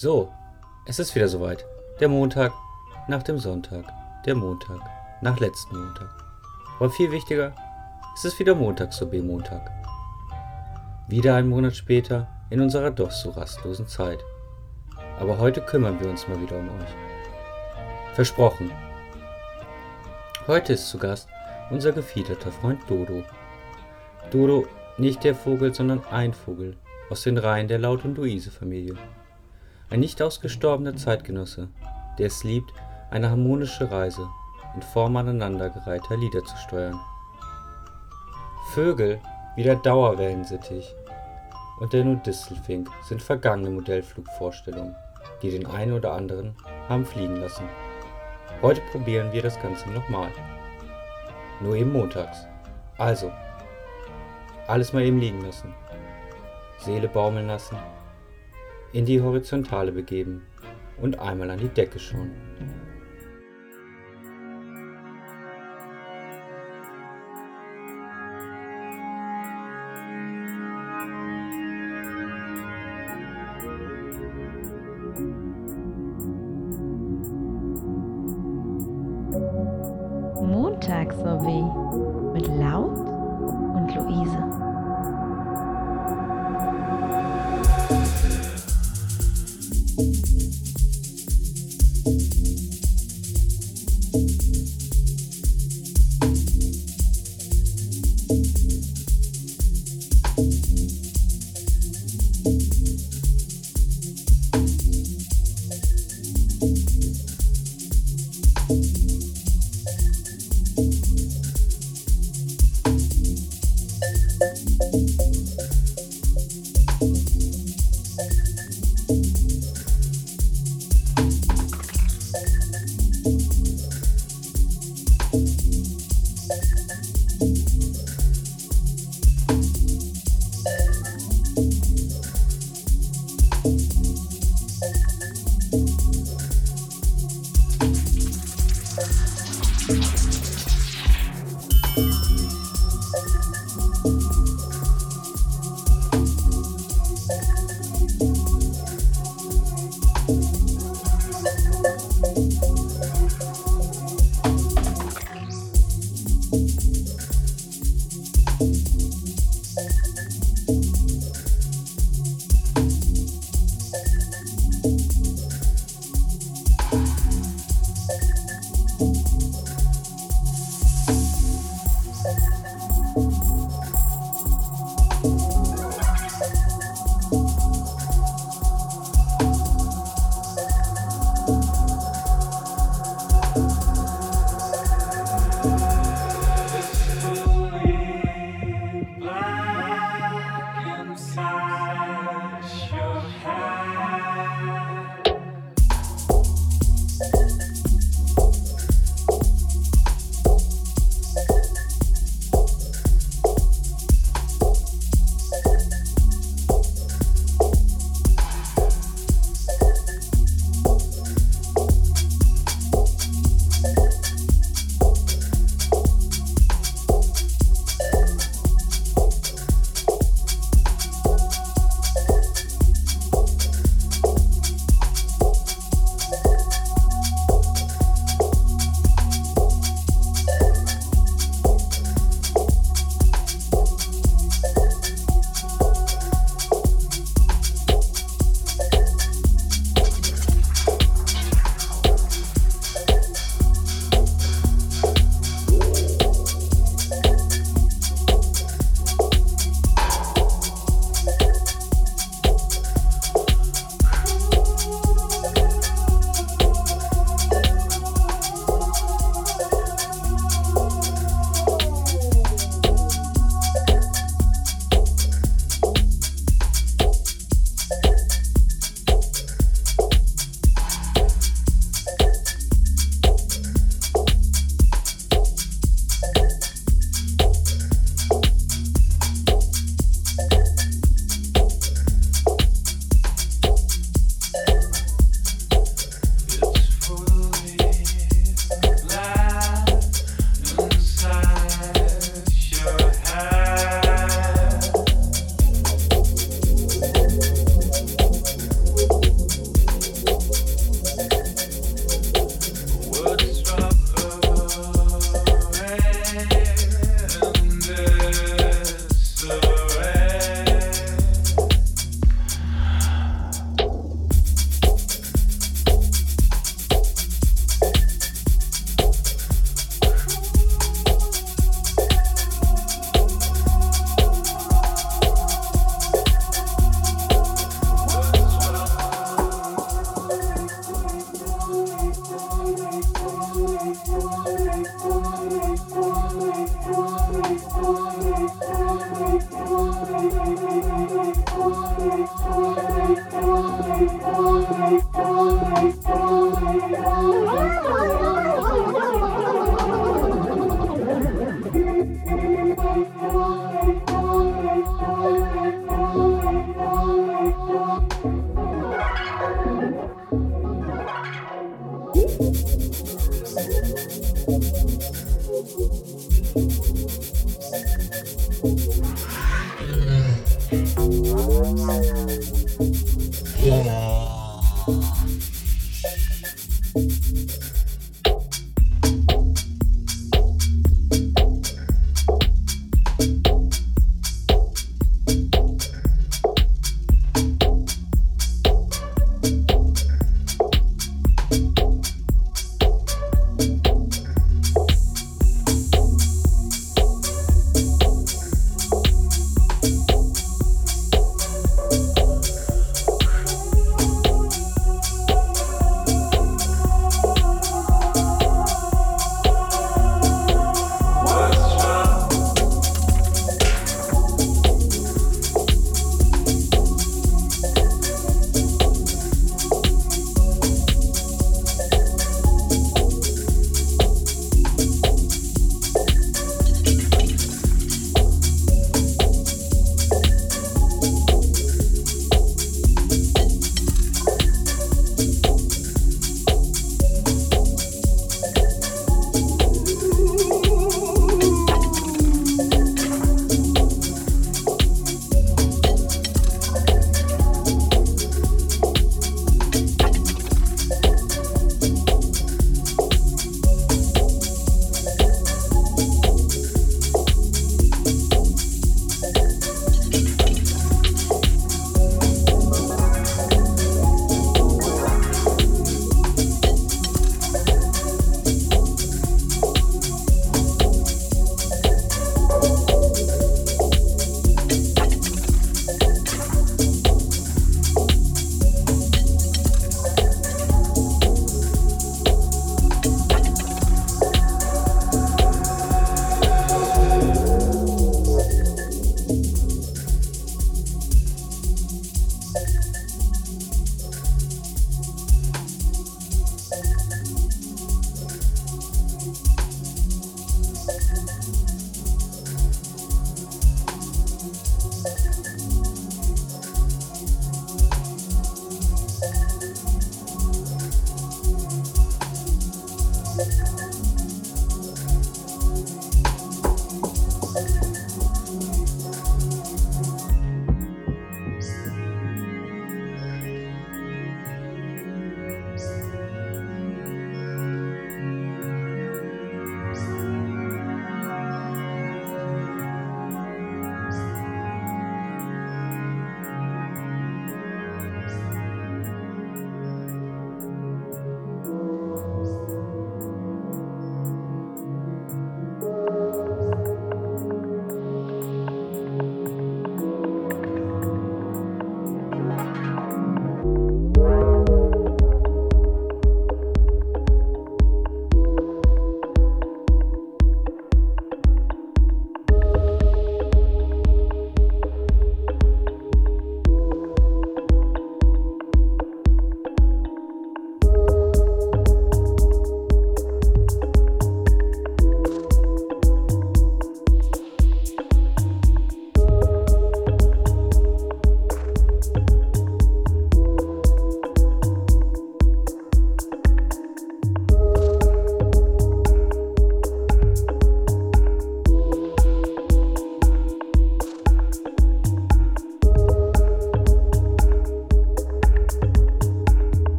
So, es ist wieder soweit. Der Montag nach dem Sonntag. Der Montag nach letzten Montag. Aber viel wichtiger, es ist wieder Montag so B-Montag. Wieder ein Monat später in unserer doch so rastlosen Zeit. Aber heute kümmern wir uns mal wieder um euch. Versprochen. Heute ist zu Gast unser gefiederter Freund Dodo. Dodo, nicht der Vogel, sondern ein Vogel aus den Reihen der Laut- und Luise-Familie. Ein nicht ausgestorbener Zeitgenosse, der es liebt, eine harmonische Reise in Form aneinandergereihter Lieder zu steuern. Vögel wie der Dauerwellensittich und der Nudistelfink sind vergangene Modellflugvorstellungen, die den einen oder anderen haben fliegen lassen. Heute probieren wir das Ganze nochmal. Nur eben montags. Also, alles mal eben liegen lassen. Seele baumeln lassen. In die Horizontale begeben und einmal an die Decke schauen.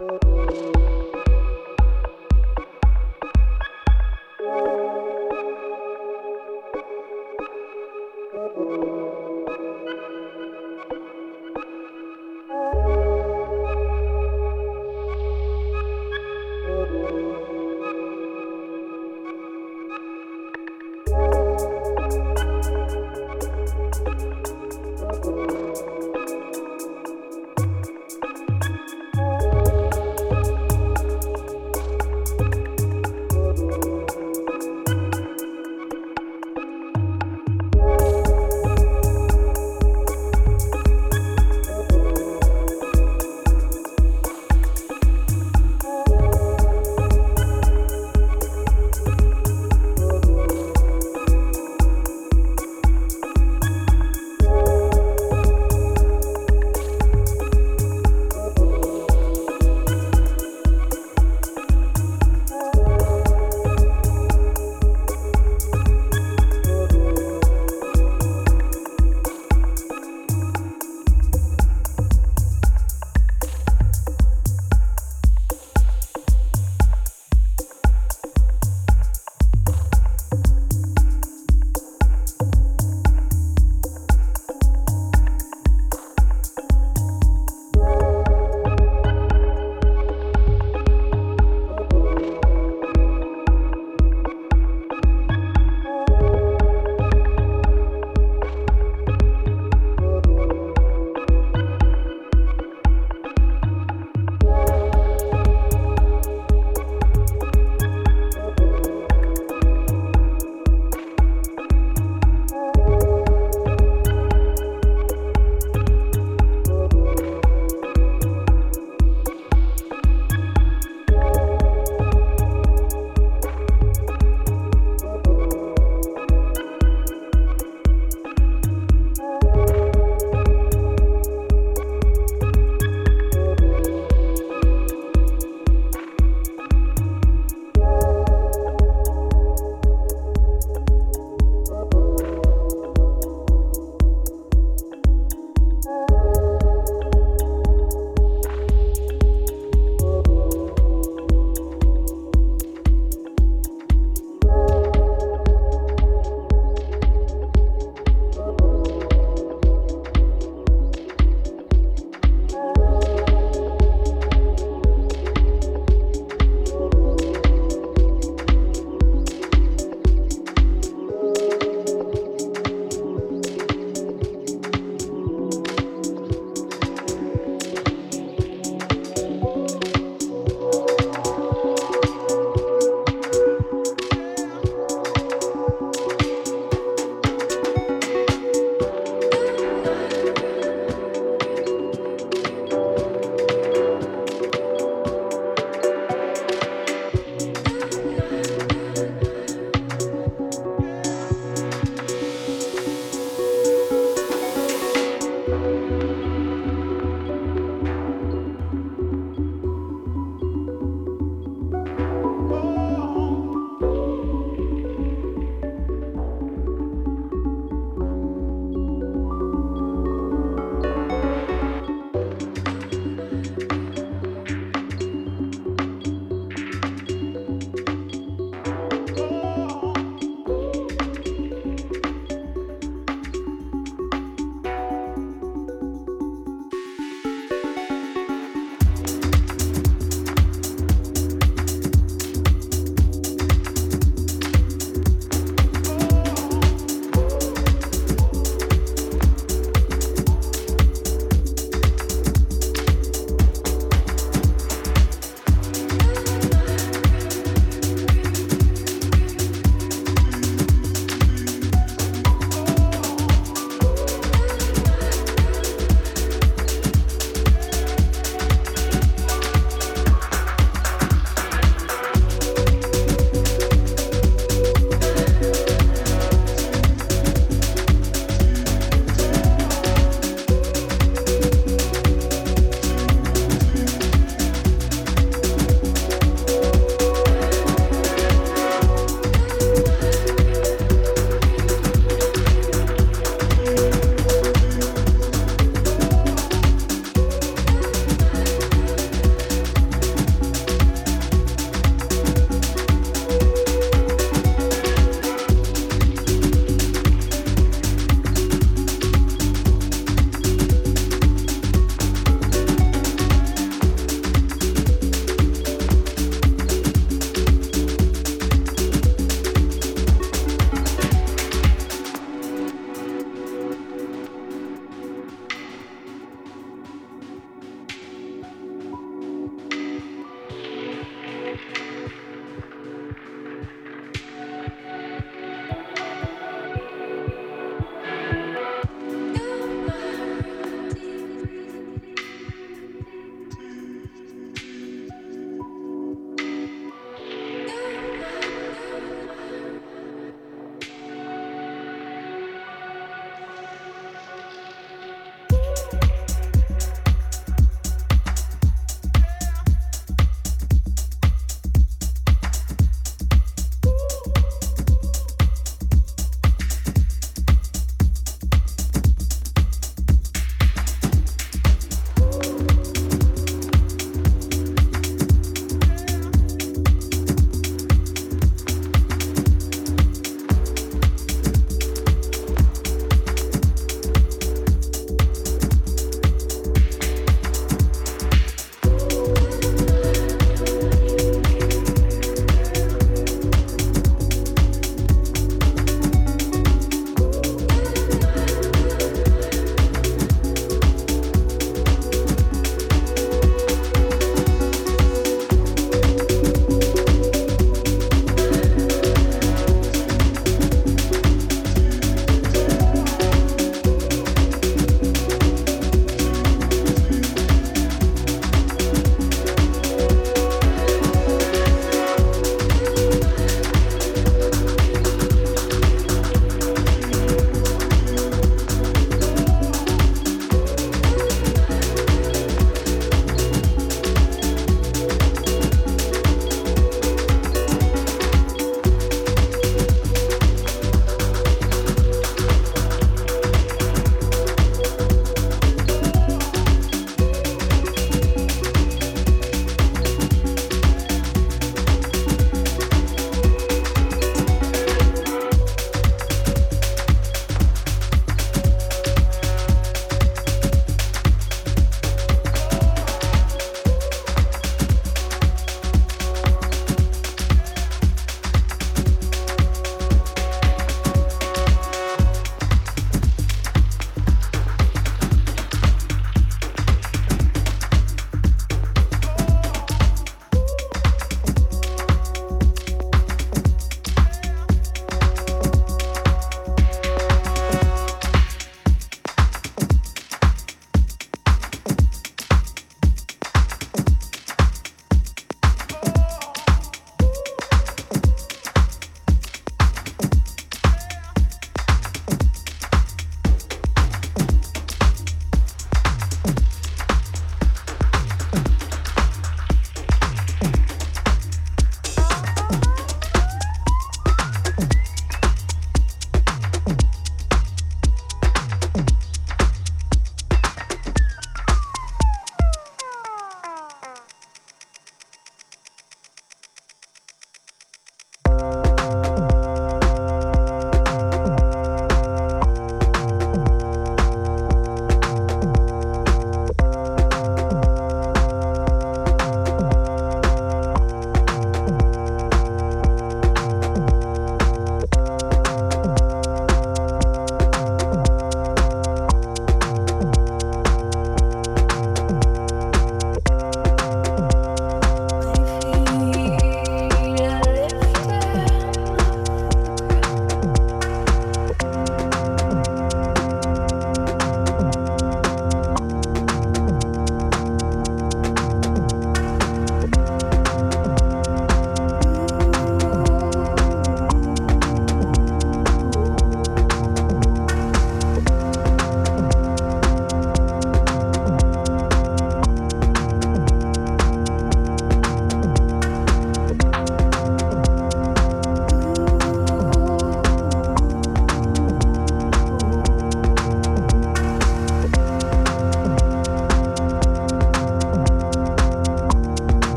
Bye.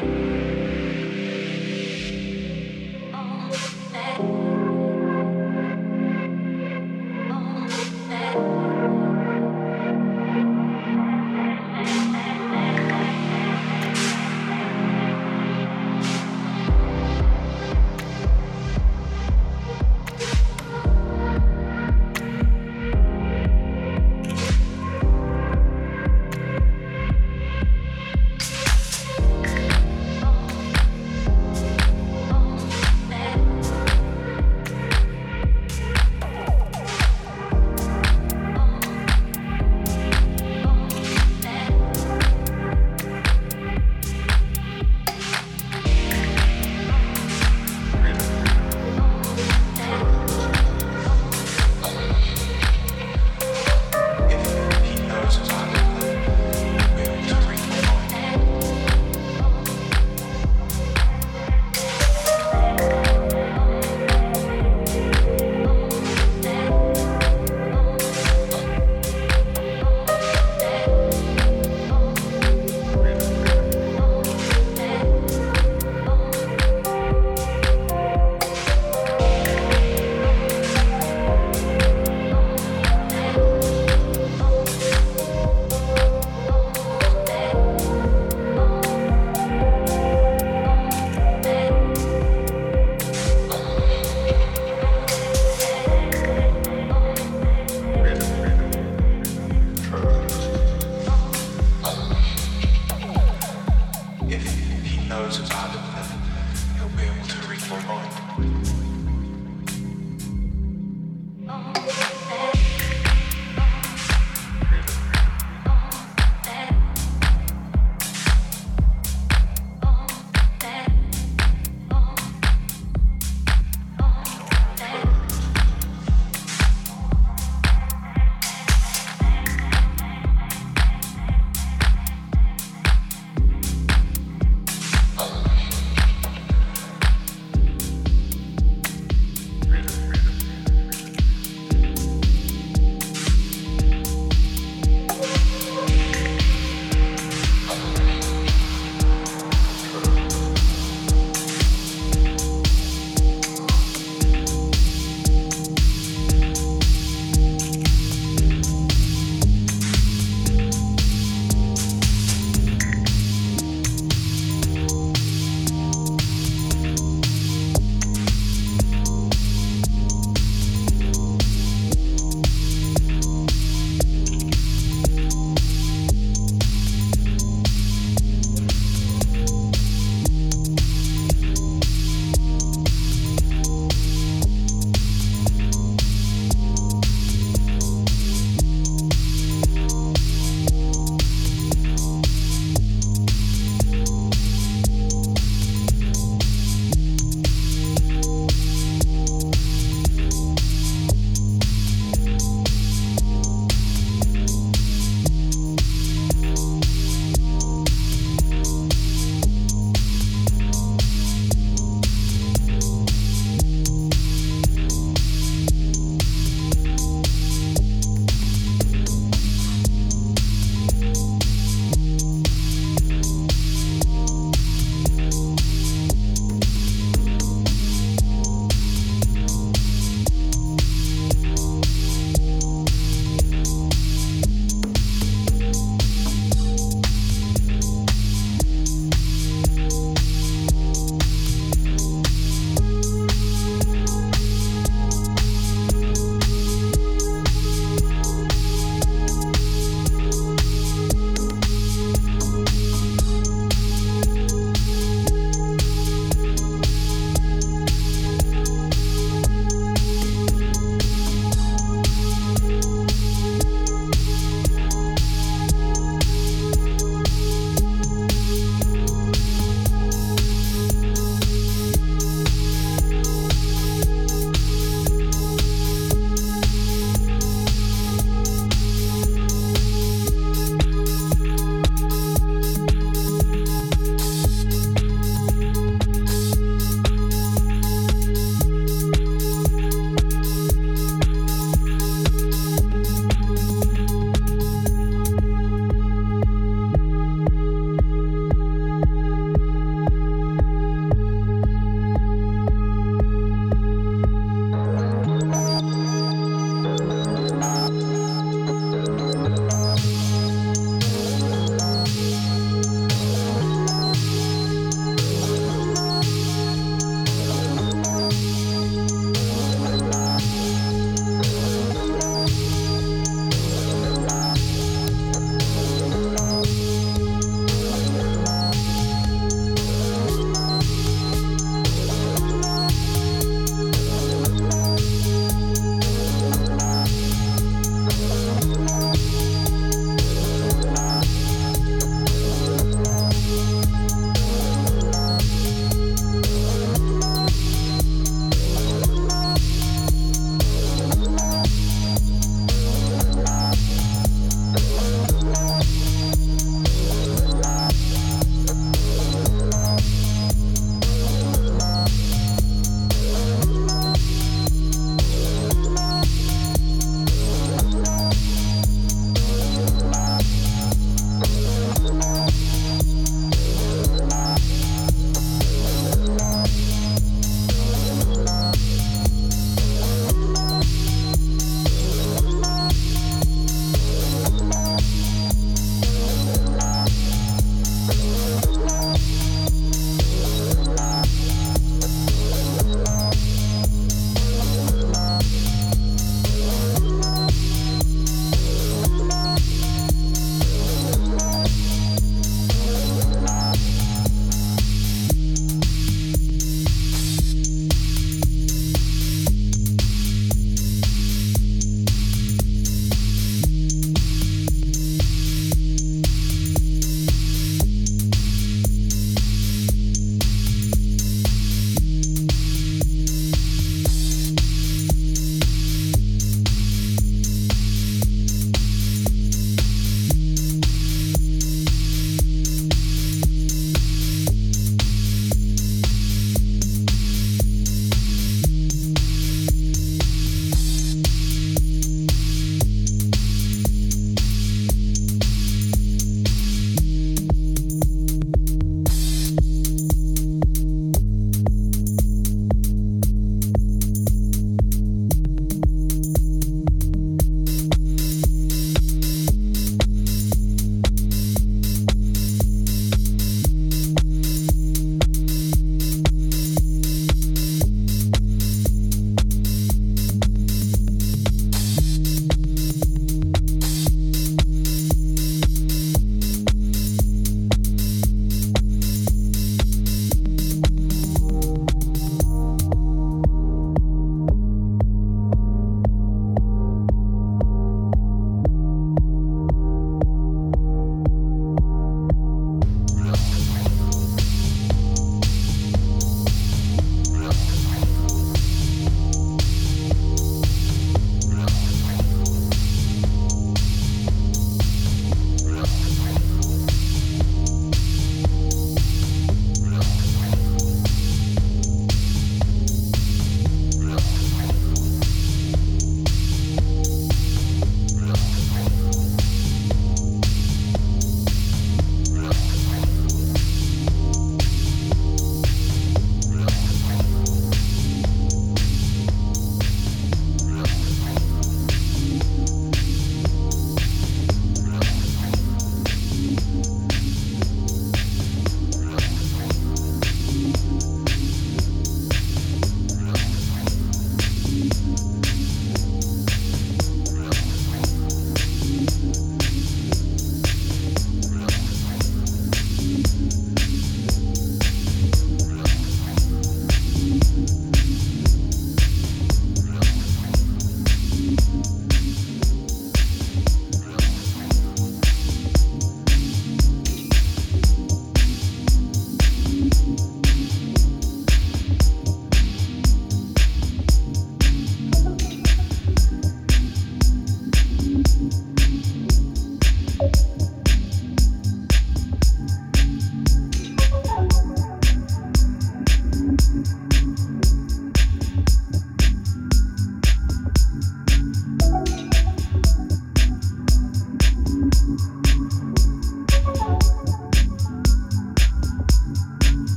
Thank you.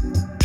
Peace.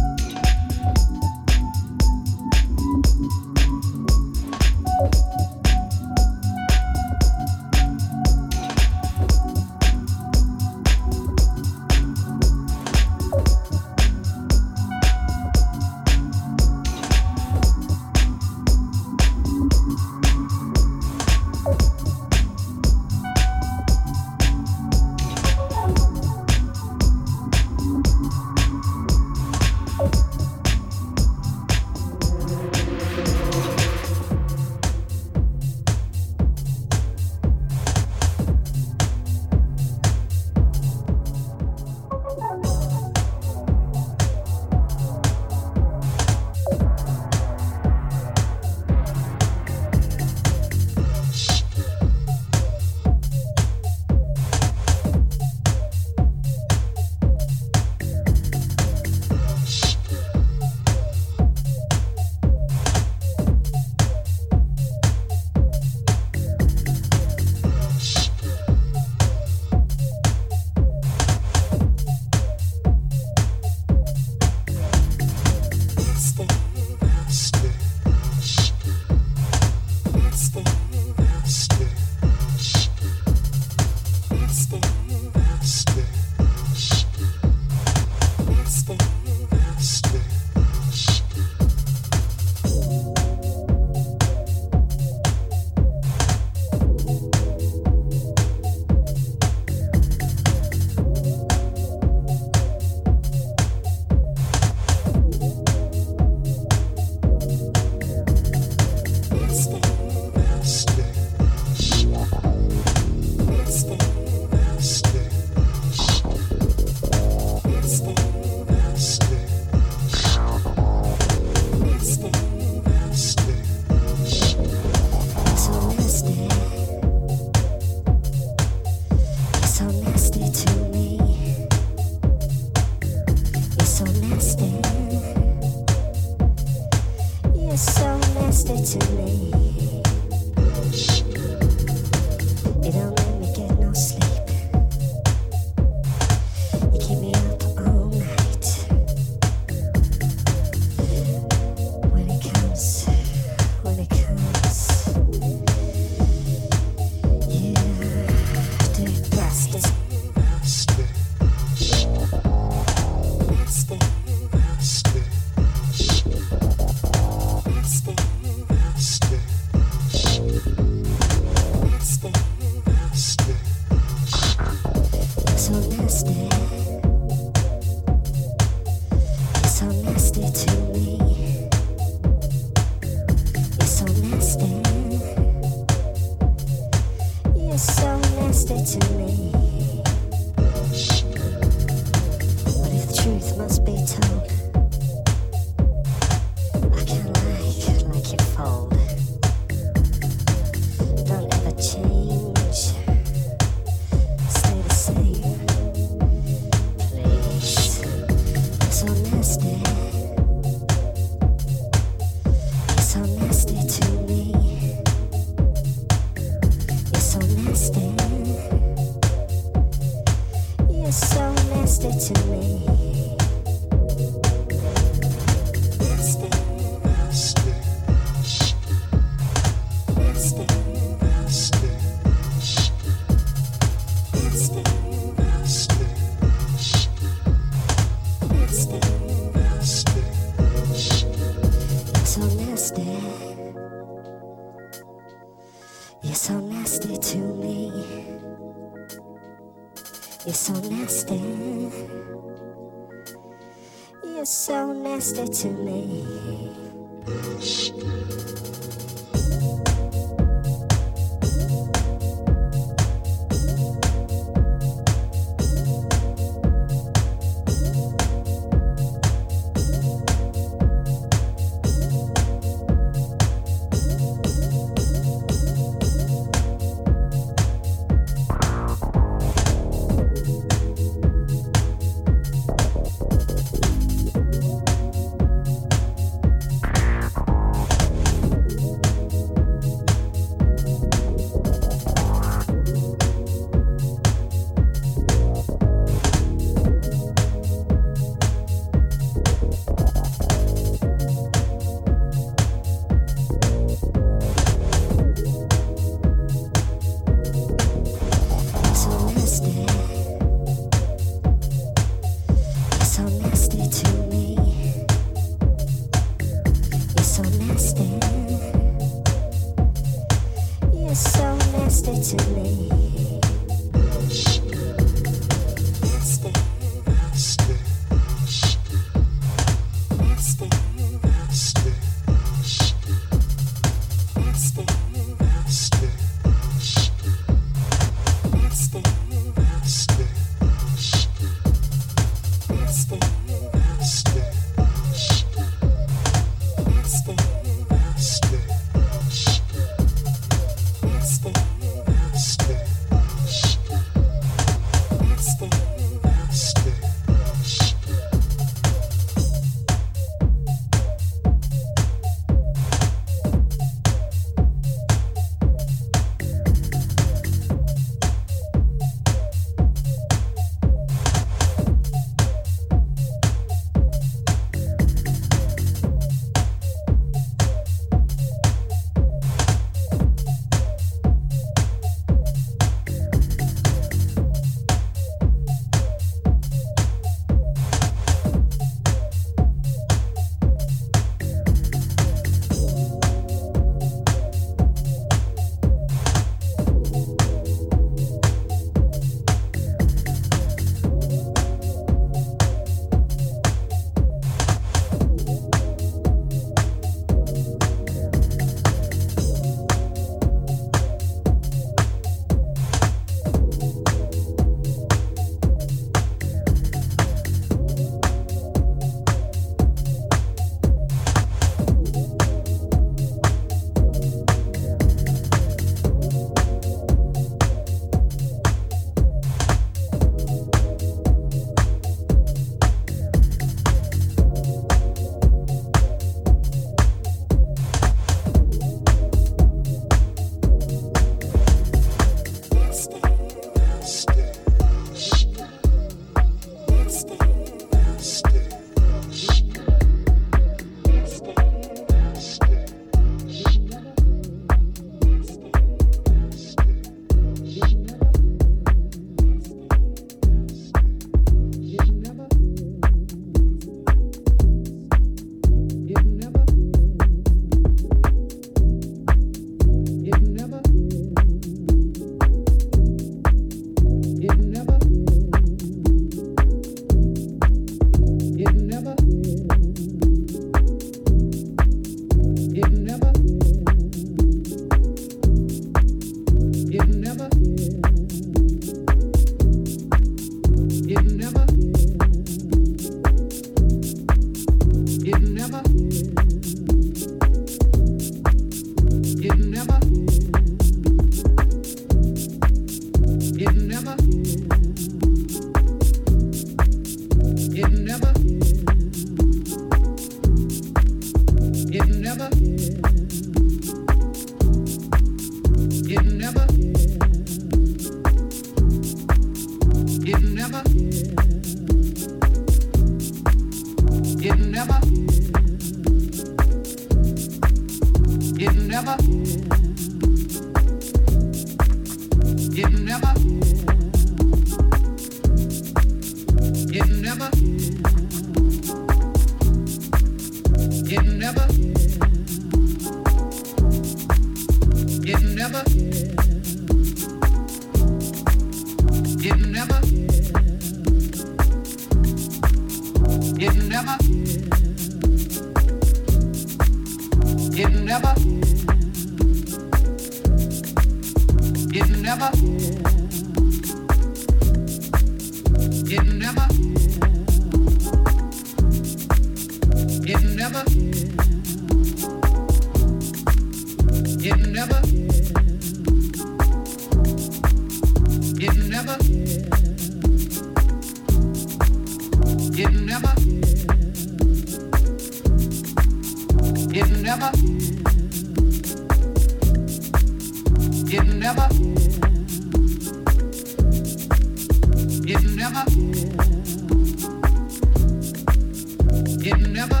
It never.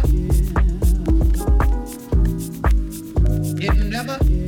It never.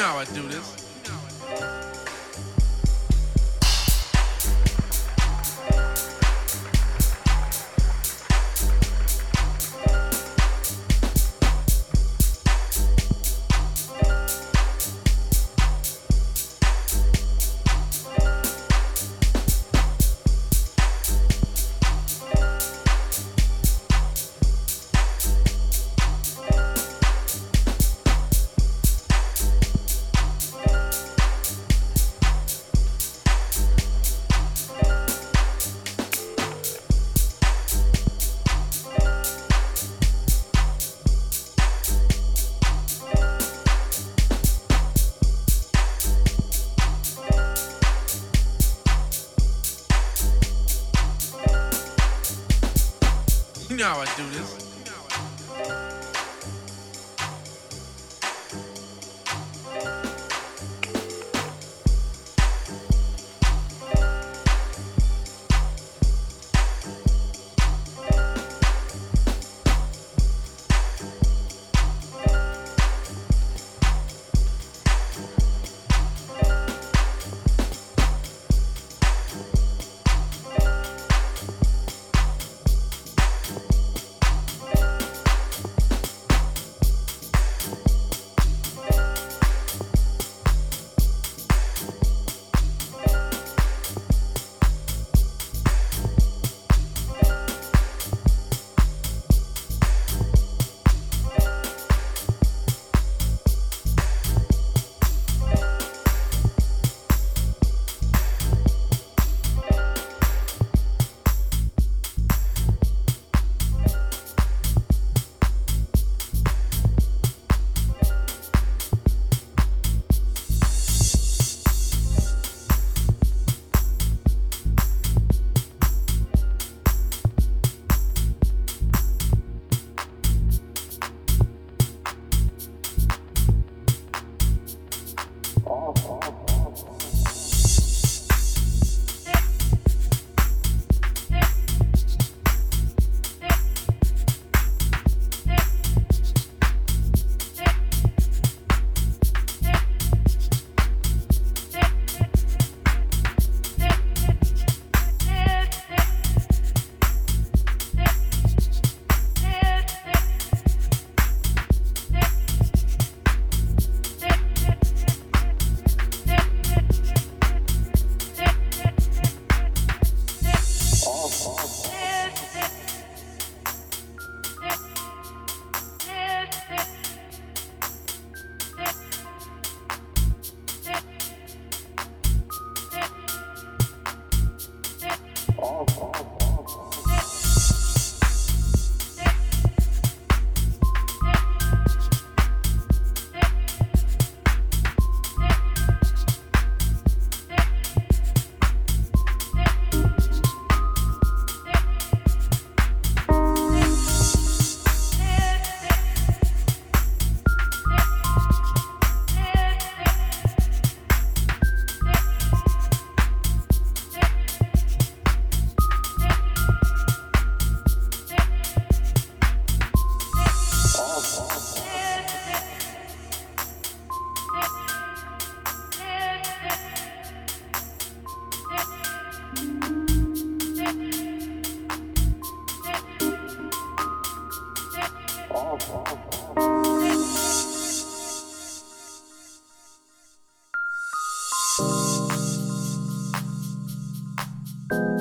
Know how I do this. How I do this.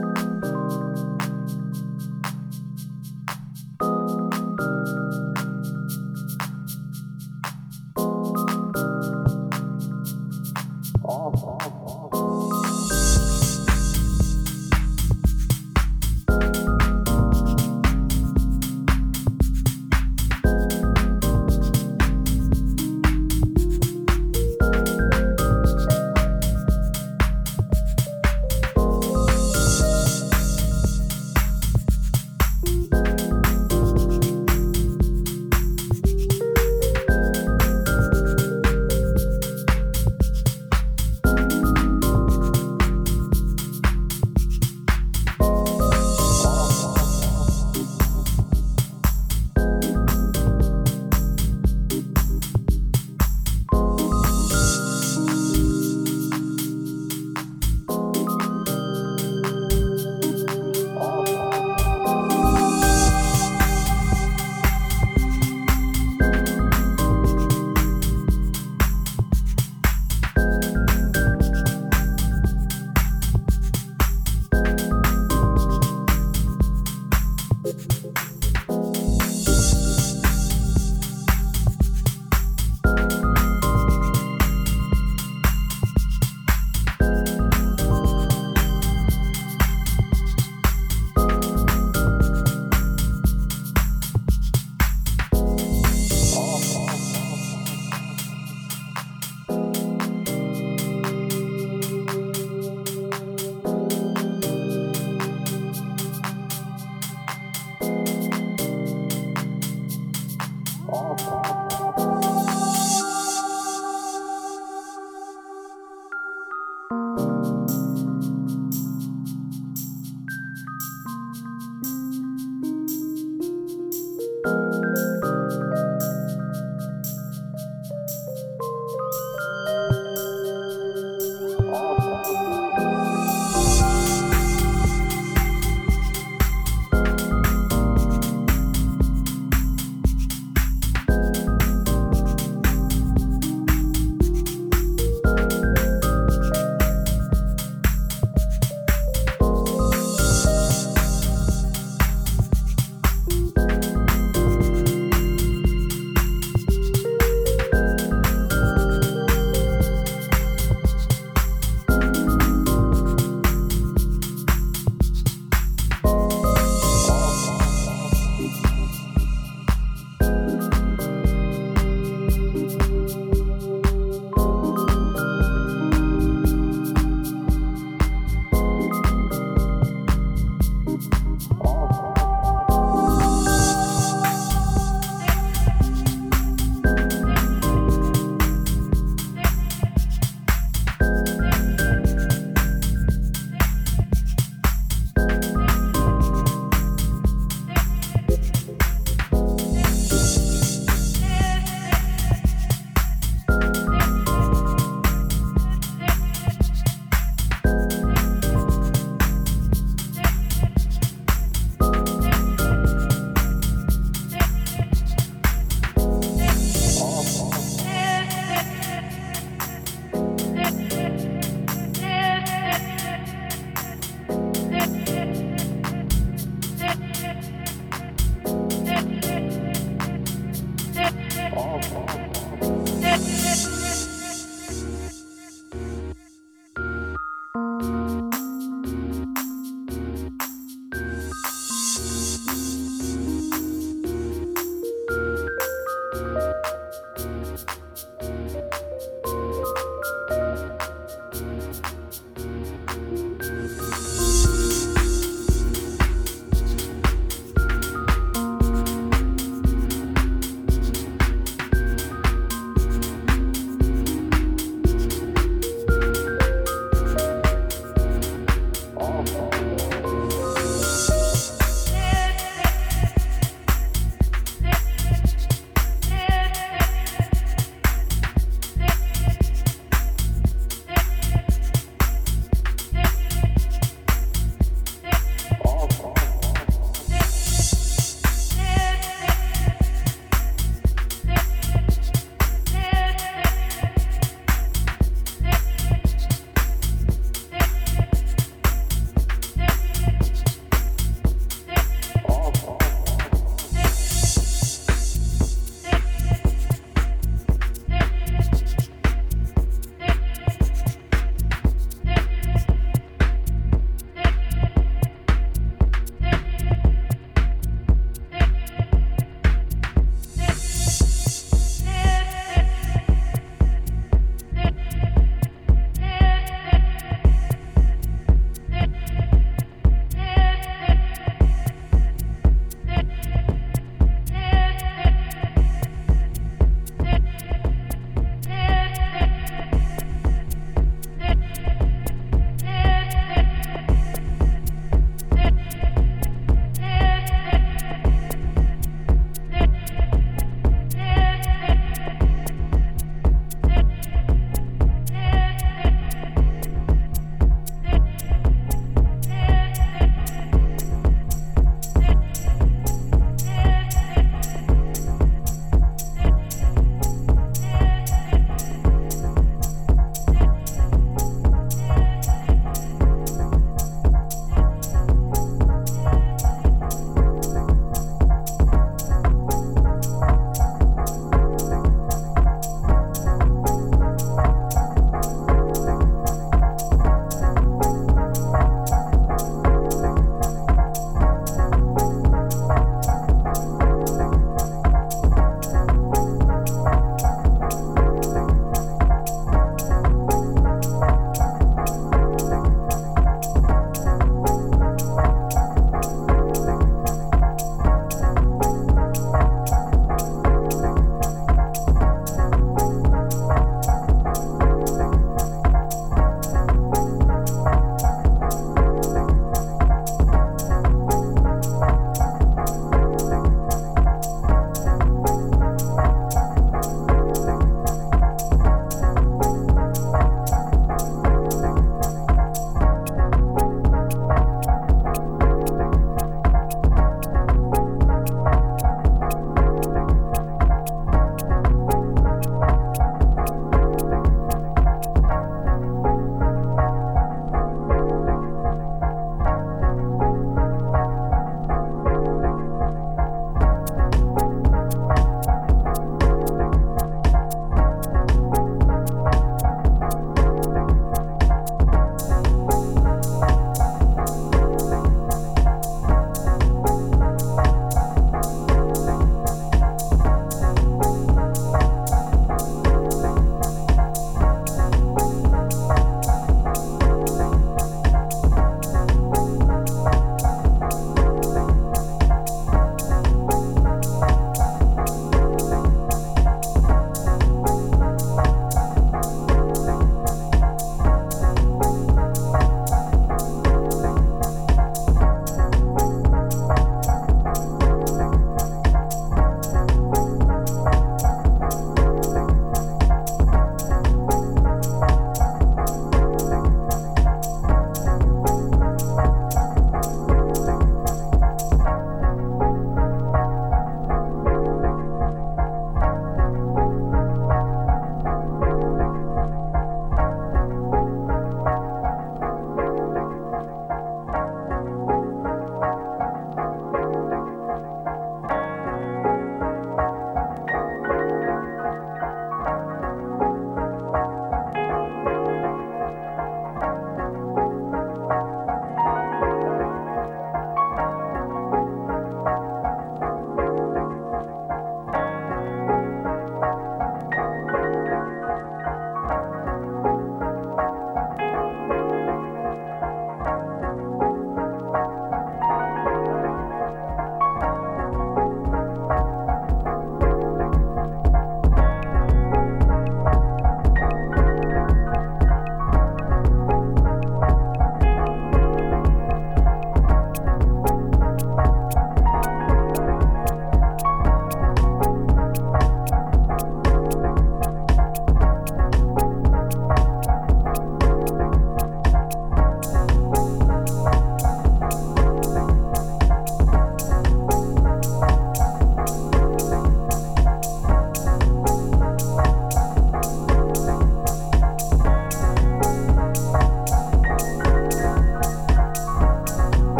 Bye.